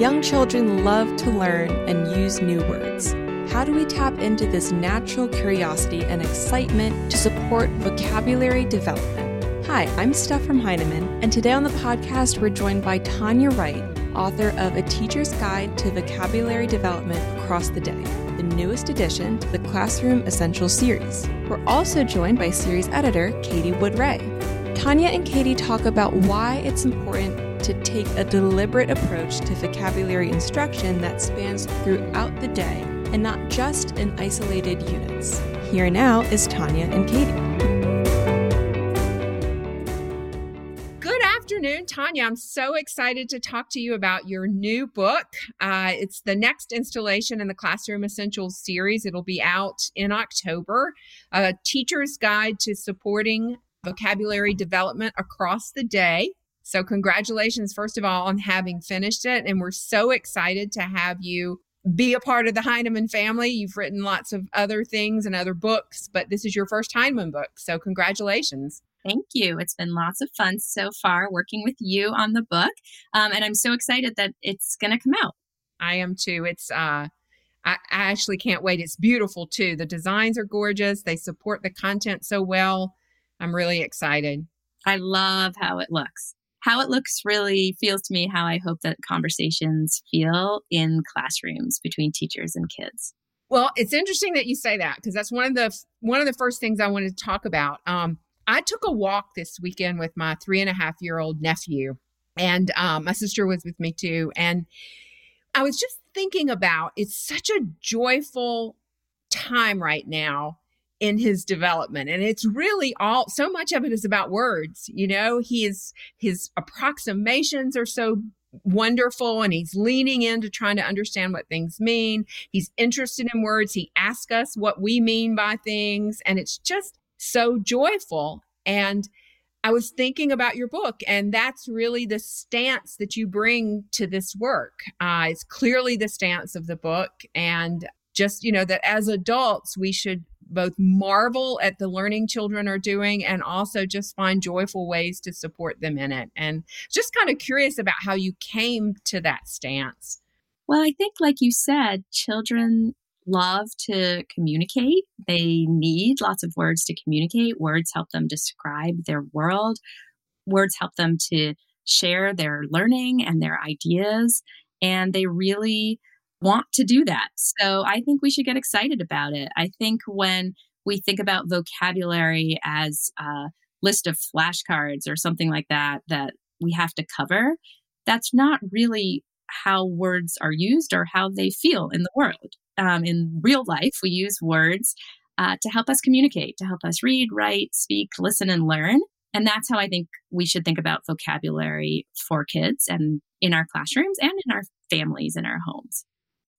Young children love to learn and use new words. How do we tap into this natural curiosity and excitement to support vocabulary development? Hi, I'm Steph from Heinemann, and today on the podcast, we're joined by Tanya Wright, author of A Teacher's Guide to Vocabulary Development Across the Day, the newest addition to the Classroom Essentials series. We're also joined by series editor Katie Wood-Ray. Tanya and Katie talk about why it's important to take a deliberate approach to vocabulary instruction that spans throughout the day and not just in isolated units. Here now is Tanya and Katie. Good afternoon, Tanya. I'm so excited to talk to you about your new book. Uh, it's the next installation in the Classroom Essentials series. It'll be out in October. A teacher's guide to supporting vocabulary development across the day. So, congratulations, first of all, on having finished it. And we're so excited to have you be a part of the Heinemann family. You've written lots of other things and other books, but this is your first Heinemann book. So, congratulations. Thank you. It's been lots of fun so far working with you on the book. Um, and I'm so excited that it's going to come out. I am too. It's, uh, I, I actually can't wait. It's beautiful too. The designs are gorgeous. They support the content so well. I'm really excited. I love how it looks how it looks really feels to me how I hope that conversations feel in classrooms between teachers and kids. Well, it's interesting that you say that because that's one of the one of the first things I wanted to talk about. Um, I took a walk this weekend with my three and a half year old nephew, and um, my sister was with me too. And I was just thinking about it's such a joyful time right now in his development. And it's really all so much of it is about words you know? His his approximations are so wonderful and he's leaning into trying to understand what things mean. He's interested in words. He asks us what we mean by things and it's just so joyful. And I was thinking about your book, and that's really the stance that you bring to this work. Uh, it's clearly the stance of the book, and just, you know, that as adults, we should both marvel at the learning children are doing and also just find joyful ways to support them in it. And just kind of curious about how you came to that stance. Well, I think, like you said, children love to communicate. They need lots of words to communicate. Words help them describe their world, words help them to share their learning and their ideas. And they really want to do that. So I think we should get excited about it. I think when we think about vocabulary as a list of flashcards or something like that that we have to cover, that's not really how words are used or how they feel in the world. Um, in real life, we use words uh, to help us communicate, to help us read, write, speak, listen, and learn. And that's how I think we should think about vocabulary for kids and in our classrooms and in our families and our homes.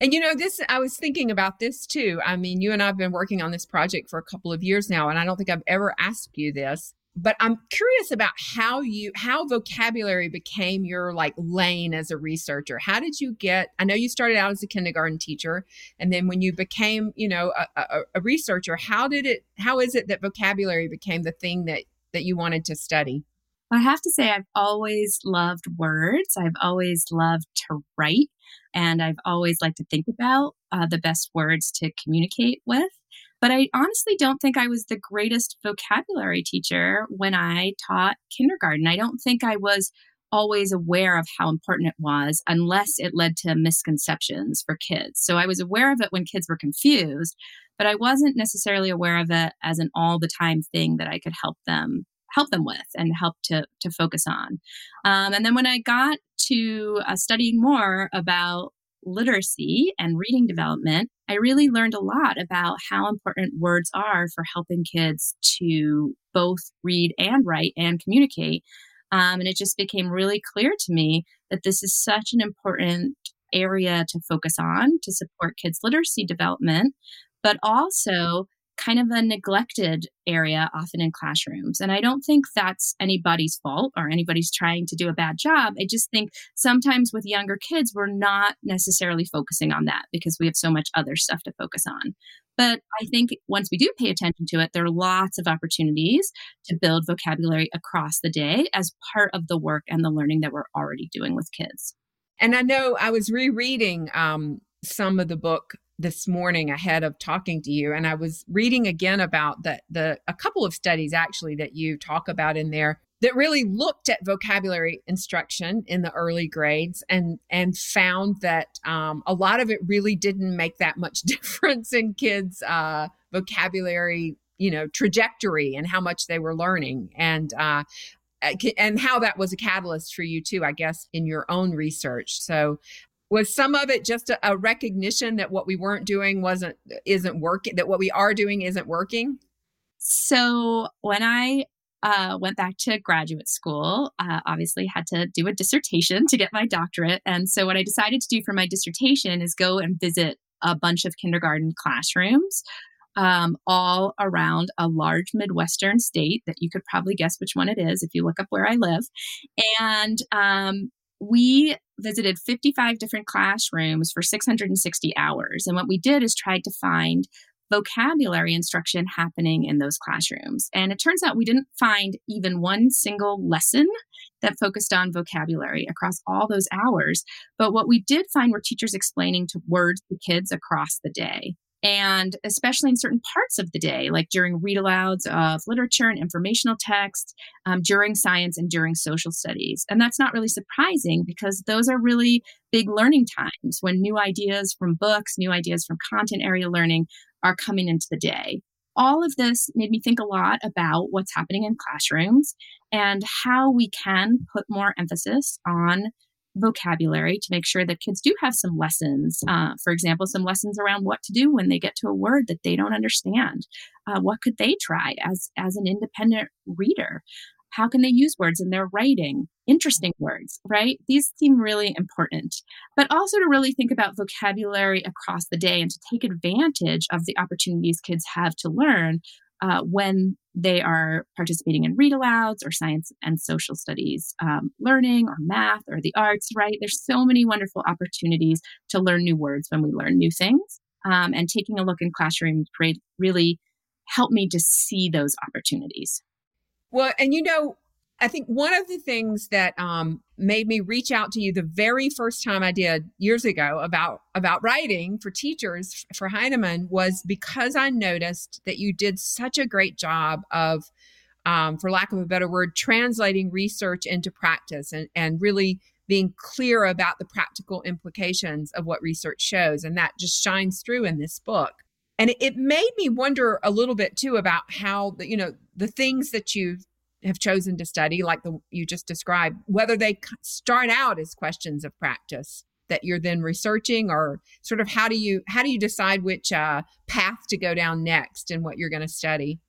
And you know, this, I was thinking about this too. I mean, you and I have been working on this project for a couple of years now, and I don't think I've ever asked you this, but I'm curious about how you, how vocabulary became your like lane as a researcher. How did you get, I know you started out as a kindergarten teacher, and then when you became, you know, a, a, a researcher, how did it, how is it that vocabulary became the thing that, that you wanted to study? I have to say, I've always loved words. I've always loved to write. And I've always liked to think about uh, the best words to communicate with. But I honestly don't think I was the greatest vocabulary teacher when I taught kindergarten. I don't think I was always aware of how important it was unless it led to misconceptions for kids. So I was aware of it when kids were confused, but I wasn't necessarily aware of it as an all the time thing that I could help them help them with and help to to focus on. Um, and then when I got to uh, studying more about literacy and reading development, I really learned a lot about how important words are for helping kids to both read and write and communicate. Um, and it just became really clear to me that this is such an important area to focus on to support kids' literacy development, but also kind of a neglected area often in classrooms. And I don't think that's anybody's fault or anybody's trying to do a bad job. I just think sometimes with younger kids, we're not necessarily focusing on that because we have so much other stuff to focus on. But I think once we do pay attention to it, there are lots of opportunities to build vocabulary across the day as part of the work and the learning that we're already doing with kids. And I know I was rereading um, some of the book this morning ahead of talking to you and i was reading again about the the a couple of studies actually that you talk about in there that really looked at vocabulary instruction in the early grades and and found that um, a lot of it really didn't make that much difference in kids uh, vocabulary you know trajectory and how much they were learning. And uh, and how that was a catalyst for you too i guess in your own research. So was some of it just a, a, recognition that what we weren't doing wasn't isn't working that what we are doing isn't working? So when i uh, went back to graduate school uh, obviously had to do a dissertation to get my doctorate. And so what i decided to do for my dissertation is go and visit a bunch of kindergarten classrooms um, all around a large midwestern state that you could probably guess which one it is if you look up where i live. And um, we visited 55 different classrooms for 660 hours. And what we did is tried to find vocabulary instruction happening in those classrooms. And it turns out we didn't find even one single lesson that focused on vocabulary across all those hours. But what we did find were teachers explaining to words to kids across the day and especially in certain parts of the day, like during read alouds of literature and informational text, um, during science and during social studies. And that's not really surprising because those are really big learning times when new ideas from books, new ideas from content area learning are coming into the day. All of this made me think a lot about what's happening in classrooms and how we can put more emphasis on vocabulary to make sure that kids do have some lessons. Uh, for example, some lessons around what to do when they get to a word that they don't understand. Uh, what could they try as as an independent reader? How can they use words in their writing? Interesting words, right? These seem really important. But also to really think about vocabulary across the day and to take advantage of the opportunities kids have to learn uh, when they are participating in read alouds or science and social studies um, learning or math or the arts, right? There's so many wonderful opportunities to learn new words when we learn new things. Um, and taking a look in classrooms really helped me to see those opportunities. Well, and you know, I think one of the things that um, made me reach out to you the very first time I did years ago about about writing for teachers for Heinemann was because I noticed that you did such a great job of, um, for lack of a better word, translating research into practice and and really being clear about the practical implications of what research shows, and that just shines through in this book. And it, it made me wonder a little bit too about how the, you know the things that you have chosen to study, like the you just described, whether they start out as questions of practice that you're then researching, or sort of how do you how do you decide which uh, path to go down next and what you're going to study?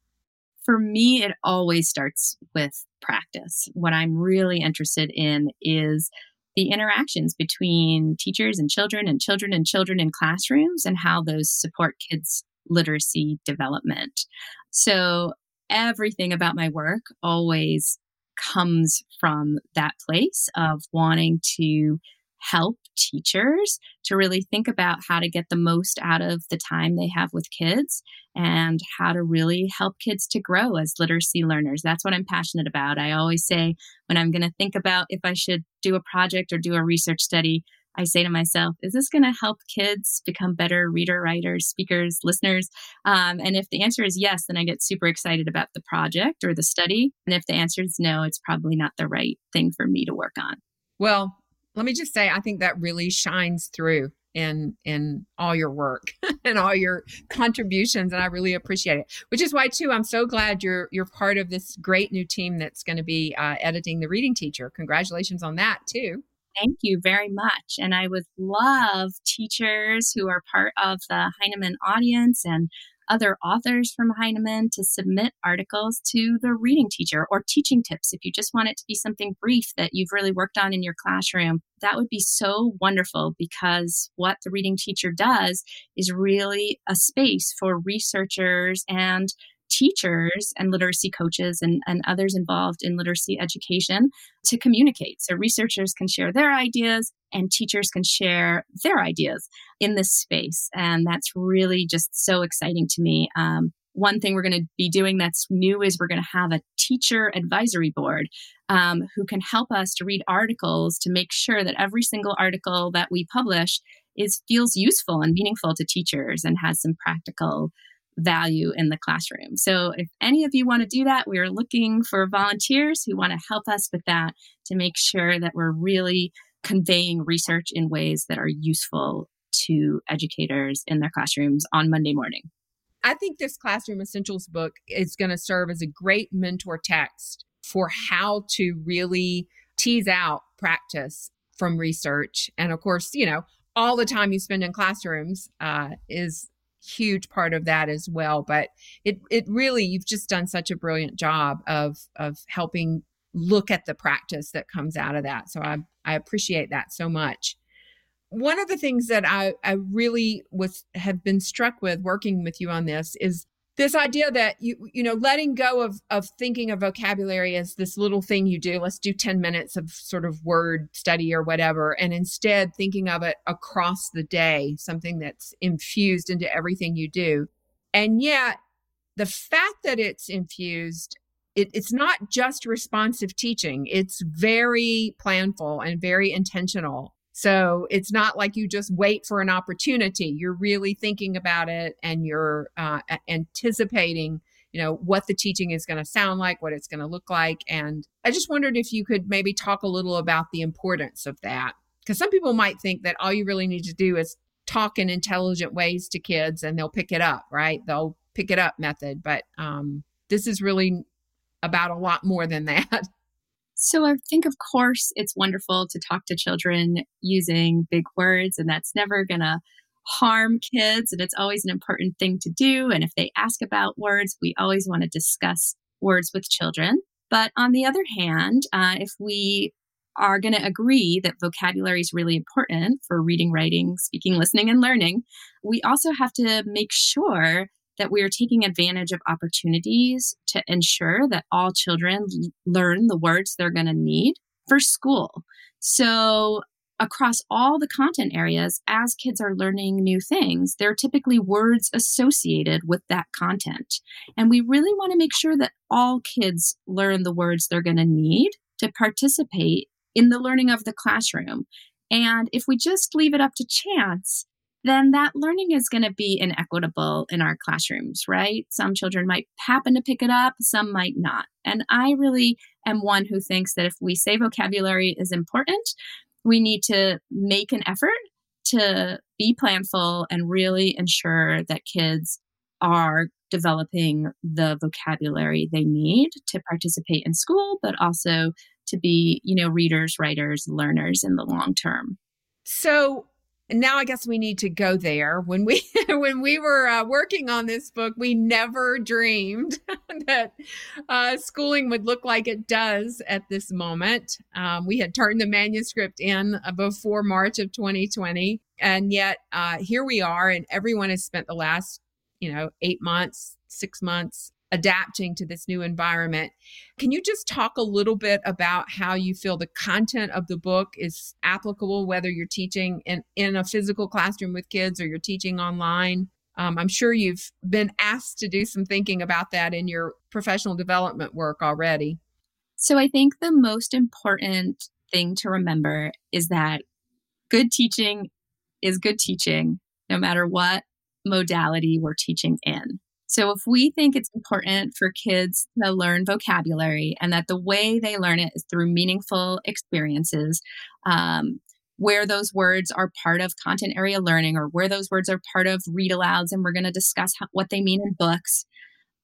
For me, it always starts with practice. What I'm really interested in is the interactions between teachers and children and children and children in classrooms and how those support kids' literacy development. So everything about my work always comes from that place of wanting to help teachers to really think about how to get the most out of the time they have with kids and how to really help kids to grow as literacy learners. That's what I'm passionate about. I always say when I'm going to think about if I should do a project or do a research study, I say to myself, is this going to help kids become better reader, writers, speakers, listeners? Um, and if the answer is yes, then I get super excited about the project or the study. And if the answer is no, it's probably not the right thing for me to work on. Well, let me just say, I think that really shines through in in all your work and all your contributions and I really appreciate it which is why too I'm so glad you're you're part of this great new team that's going to be uh, editing the reading teacher congratulations on that too Thank you very much. And I would love teachers who are part of the Heinemann audience and other authors from Heinemann to submit articles to the reading teacher or teaching tips. If you just want it to be something brief that you've really worked on in your classroom, that would be so wonderful because what the reading teacher does is really a space for researchers and teachers and literacy coaches and, and others involved in literacy education to communicate. So researchers can share their ideas and teachers can share their ideas in this space. And that's really just so exciting to me. Um, one thing we're going to be doing that's new is we're going to have a teacher advisory board um, who can help us to read articles to make sure that every single article that we publish is feels useful and meaningful to teachers and has some practical value in the classroom. So if any of you want to do that, we are looking for volunteers who want to help us with that to make sure that we're really conveying research in ways that are useful to educators in their classrooms on Monday morning. I think this Classroom Essentials book is going to serve as a great mentor text for how to really tease out practice from research. And of course, you know, all the time you spend in classrooms uh, is huge part of that as well but it it really you've just done such a brilliant job of of helping look at the practice that comes out of that. So i i appreciate that so much. One of the things that i i really was have been struck with working with you on this is this idea that you you know letting go of of thinking of vocabulary as this little thing you do let's do 10 minutes of sort of word study or whatever and instead thinking of it across the day something that's infused into everything you do. And yet the fact that it's infused it, it's not just responsive teaching it's very planful and very intentional so it's not like you just wait for an opportunity. You're really thinking about it and you're uh, anticipating, you know, what the teaching is going to sound like, what it's going to look like. And I just wondered if you could maybe talk a little about the importance of that. Because some people might think that all you really need to do is talk in intelligent ways to kids and they'll pick it up, right? They'll pick it up method. But um, this is really about a lot more than that. So I think, of course, it's wonderful to talk to children using big words, and that's never going to harm kids. And it's always an important thing to do. And if they ask about words, we always want to discuss words with children. But on the other hand, uh, if we are going to agree that vocabulary is really important for reading, writing, speaking, listening, and learning, we also have to make sure that we are taking advantage of opportunities to ensure that all children learn the words they're going to need for school. So, across all the content areas, as kids are learning new things, there are typically words associated with that content. And we really want to make sure that all kids learn the words they're going to need to participate in the learning of the classroom. And if we just leave it up to chance, then that learning is going to be inequitable in our classrooms, right? Some children might happen to pick it up, some might not. And I really am one who thinks that if we say vocabulary is important, we need to make an effort to be planful and really ensure that kids are developing the vocabulary they need to participate in school, but also to be, you know, readers, writers, learners in the long term. So, now I guess we need to go there. When we when we were uh, working on this book, we never dreamed that uh, schooling would look like it does at this moment. Um, we had turned the manuscript in uh, before March of 2020, and yet uh, here we are, and everyone has spent the last you know eight months, six months adapting to this new environment. Can you just talk a little bit about how you feel the content of the book is applicable, whether you're teaching in, in a physical classroom with kids or you're teaching online? Um, I'm sure you've been asked to do some thinking about that in your professional development work already. So I think the most important thing to remember is that good teaching is good teaching, no matter what modality we're teaching in. So if we think it's important for kids to learn vocabulary and that the way they learn it is through meaningful experiences, um, where those words are part of content area learning or where those words are part of read alouds and we're going to discuss how, what they mean in books,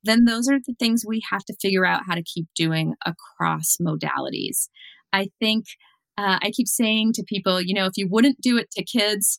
then those are the things we have to figure out how to keep doing across modalities. I think uh, I keep saying to people, you know, if you wouldn't do it to kids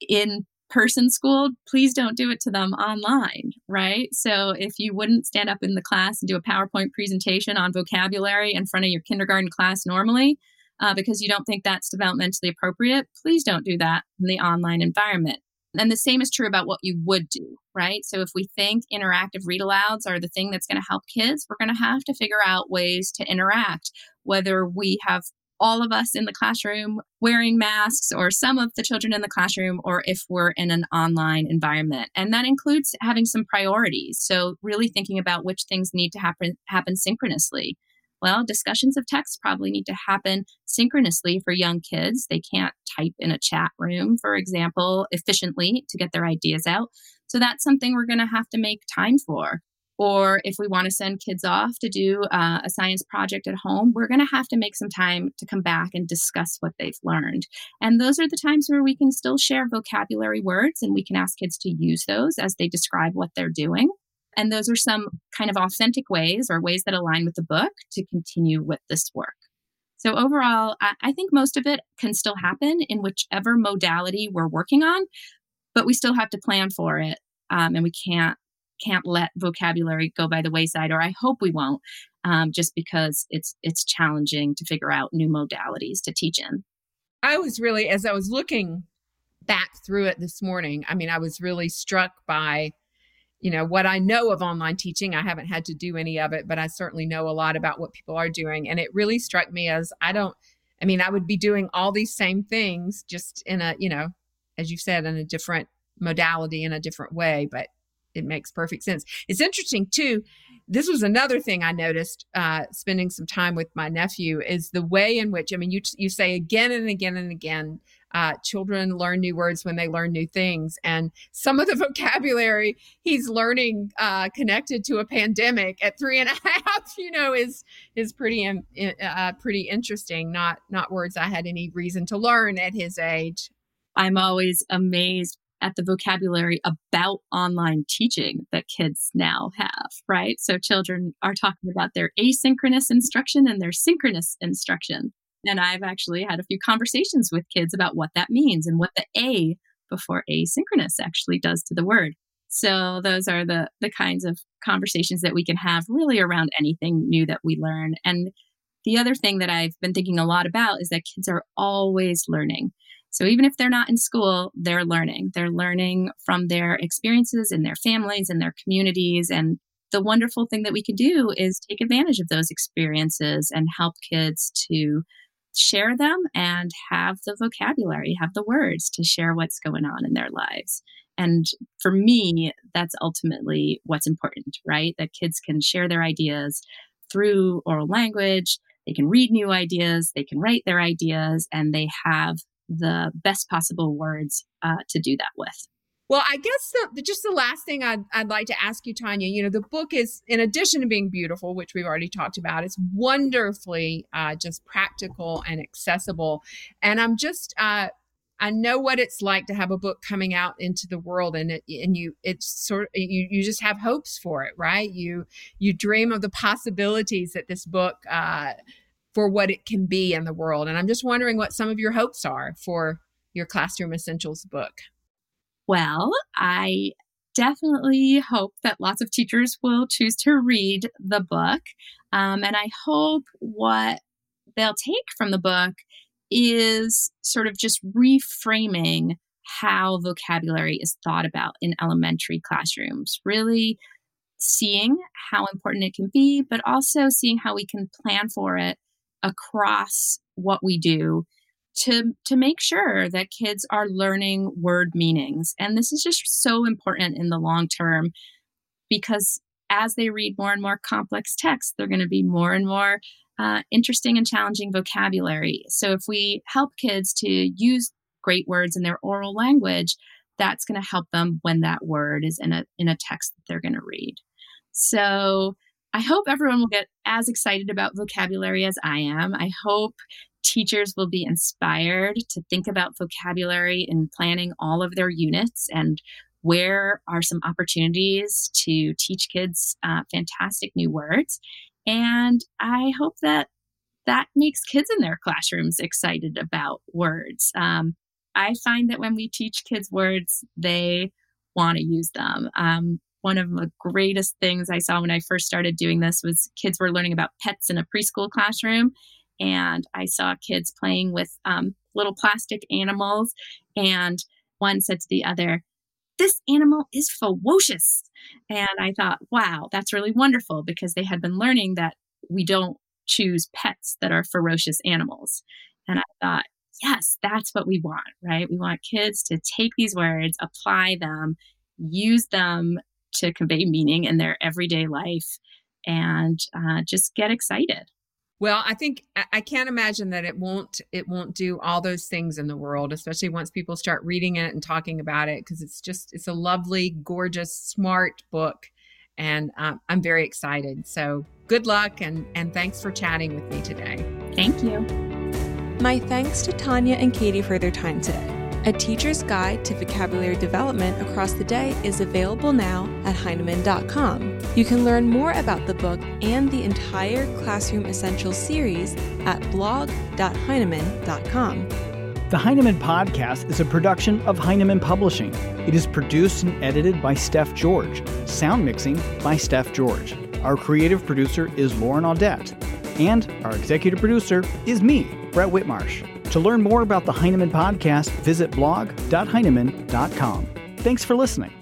in person schooled, please don't do it to them online, right? So if you wouldn't stand up in the class and do a PowerPoint presentation on vocabulary in front of your kindergarten class normally, uh, because you don't think that's developmentally appropriate, please don't do that in the online environment. And the same is true about what you would do, right? So if we think interactive read alouds are the thing that's going to help kids, we're going to have to figure out ways to interact, whether we have all of us in the classroom wearing masks or some of the children in the classroom or if we're in an online environment. And that includes having some priorities. So really thinking about which things need to happen happen synchronously. Well discussions of text probably need to happen synchronously for young kids. They can't type in a chat room for example efficiently to get their ideas out. So that's something we're going to have to make time for or if we want to send kids off to do uh, a science project at home, we're going to have to make some time to come back and discuss what they've learned. And those are the times where we can still share vocabulary words and we can ask kids to use those as they describe what they're doing. And those are some kind of authentic ways or ways that align with the book to continue with this work. So, overall, I think most of it can still happen in whichever modality we're working on, but we still have to plan for it. Um, and we can't can't let vocabulary go by the wayside, or I hope we won't, um, just because it's it's challenging to figure out new modalities to teach in. I was really, as I was looking back through it this morning, I mean, I was really struck by, you know, what I know of online teaching. I haven't had to do any of it, but I certainly know a lot about what people are doing, and it really struck me as I don't. I mean, I would be doing all these same things, just in a, you know, as you said, in a different modality in a different way, but it makes perfect sense. It's interesting too. This was another thing I noticed uh, spending some time with my nephew is the way in which I mean you you say again and again and again uh, children learn new words when they learn new things. And some of the vocabulary he's learning uh, connected to a pandemic at three and a half, you know, is is pretty uh, pretty interesting. Not not words I had any reason to learn at his age. I'm always amazed at the vocabulary about online teaching that kids now have, right? So children are talking about their asynchronous instruction and their synchronous instruction. And I've actually had a few conversations with kids about what that means and what the A before asynchronous actually does to the word. So those are the the kinds of conversations that we can have really around anything new that we learn. And the other thing that I've been thinking a lot about is that kids are always learning. So even if they're not in school, they're learning. They're learning from their experiences in their families and their communities. And the wonderful thing that we can do is take advantage of those experiences and help kids to share them and have the vocabulary, have the words to share what's going on in their lives. And for me, that's ultimately what's important, right? That kids can share their ideas through oral language. They can read new ideas, they can write their ideas, and they have the best possible words uh, to do that with. Well, I guess the, just the last thing I'd, I'd like to ask you, Tanya, you know, the book is, in addition to being beautiful, which we've already talked about, it's wonderfully uh, just practical and accessible. And I'm just, uh, I know what it's like to have a book coming out into the world and it, and you it's sort of, you you just have hopes for it right you you dream of the possibilities that this book uh, for what it can be in the world. And I'm just wondering what some of your hopes are for your Classroom Essentials book. Well, I definitely hope that lots of teachers will choose to read the book. Um, and I hope what they'll take from the book is sort of just reframing how vocabulary is thought about in elementary classrooms, really seeing how important it can be, but also seeing how we can plan for it across what we do to to make sure that kids are learning word meanings. And this is just so important in the long term because as they read more and more complex texts they're going to be more and more uh, interesting and challenging vocabulary. So if we help kids to use great words in their oral language that's going to help them when that word is in a in a text that they're going to read. So I hope everyone will get as excited about vocabulary as I am. I hope teachers will be inspired to think about vocabulary in planning all of their units and where are some opportunities to teach kids uh, fantastic new words. And I hope that that makes kids in their classrooms excited about words. Um, I find that when we teach kids words, they want to use them. Um, one of the greatest things I saw when I first started doing this was kids were learning about pets in a preschool classroom. And I saw kids playing with um, little plastic animals. And one said to the other, This animal is ferocious. And I thought, wow, that's really wonderful because they had been learning that we don't choose pets that are ferocious animals. And I thought, yes, that's what we want, right? We want kids to take these words, apply them, use them to convey meaning in their everyday life, and uh, just get excited. Well, I think I can't imagine that it won't it won't do all those things in the world, especially once people start reading it and talking about it, because it's just it's a lovely, gorgeous, smart book, and um, I'm very excited. So good luck and and thanks for chatting with me today. Thank you. My thanks to Tanya and Katie for their time today. A teacher's guide to vocabulary development across the day is available now at Heinemann.com. You can learn more about the book and the entire Classroom Essentials series at blog.heinemann.com. The Heinemann Podcast is a production of Heinemann Publishing. It is produced and edited by Steph George, sound mixing by Steph George. Our creative producer is Lauren Audette, and our executive producer is me, Brett Whitmarsh. To learn more about the Heinemann podcast, visit blog.heinemann.com. Thanks for listening.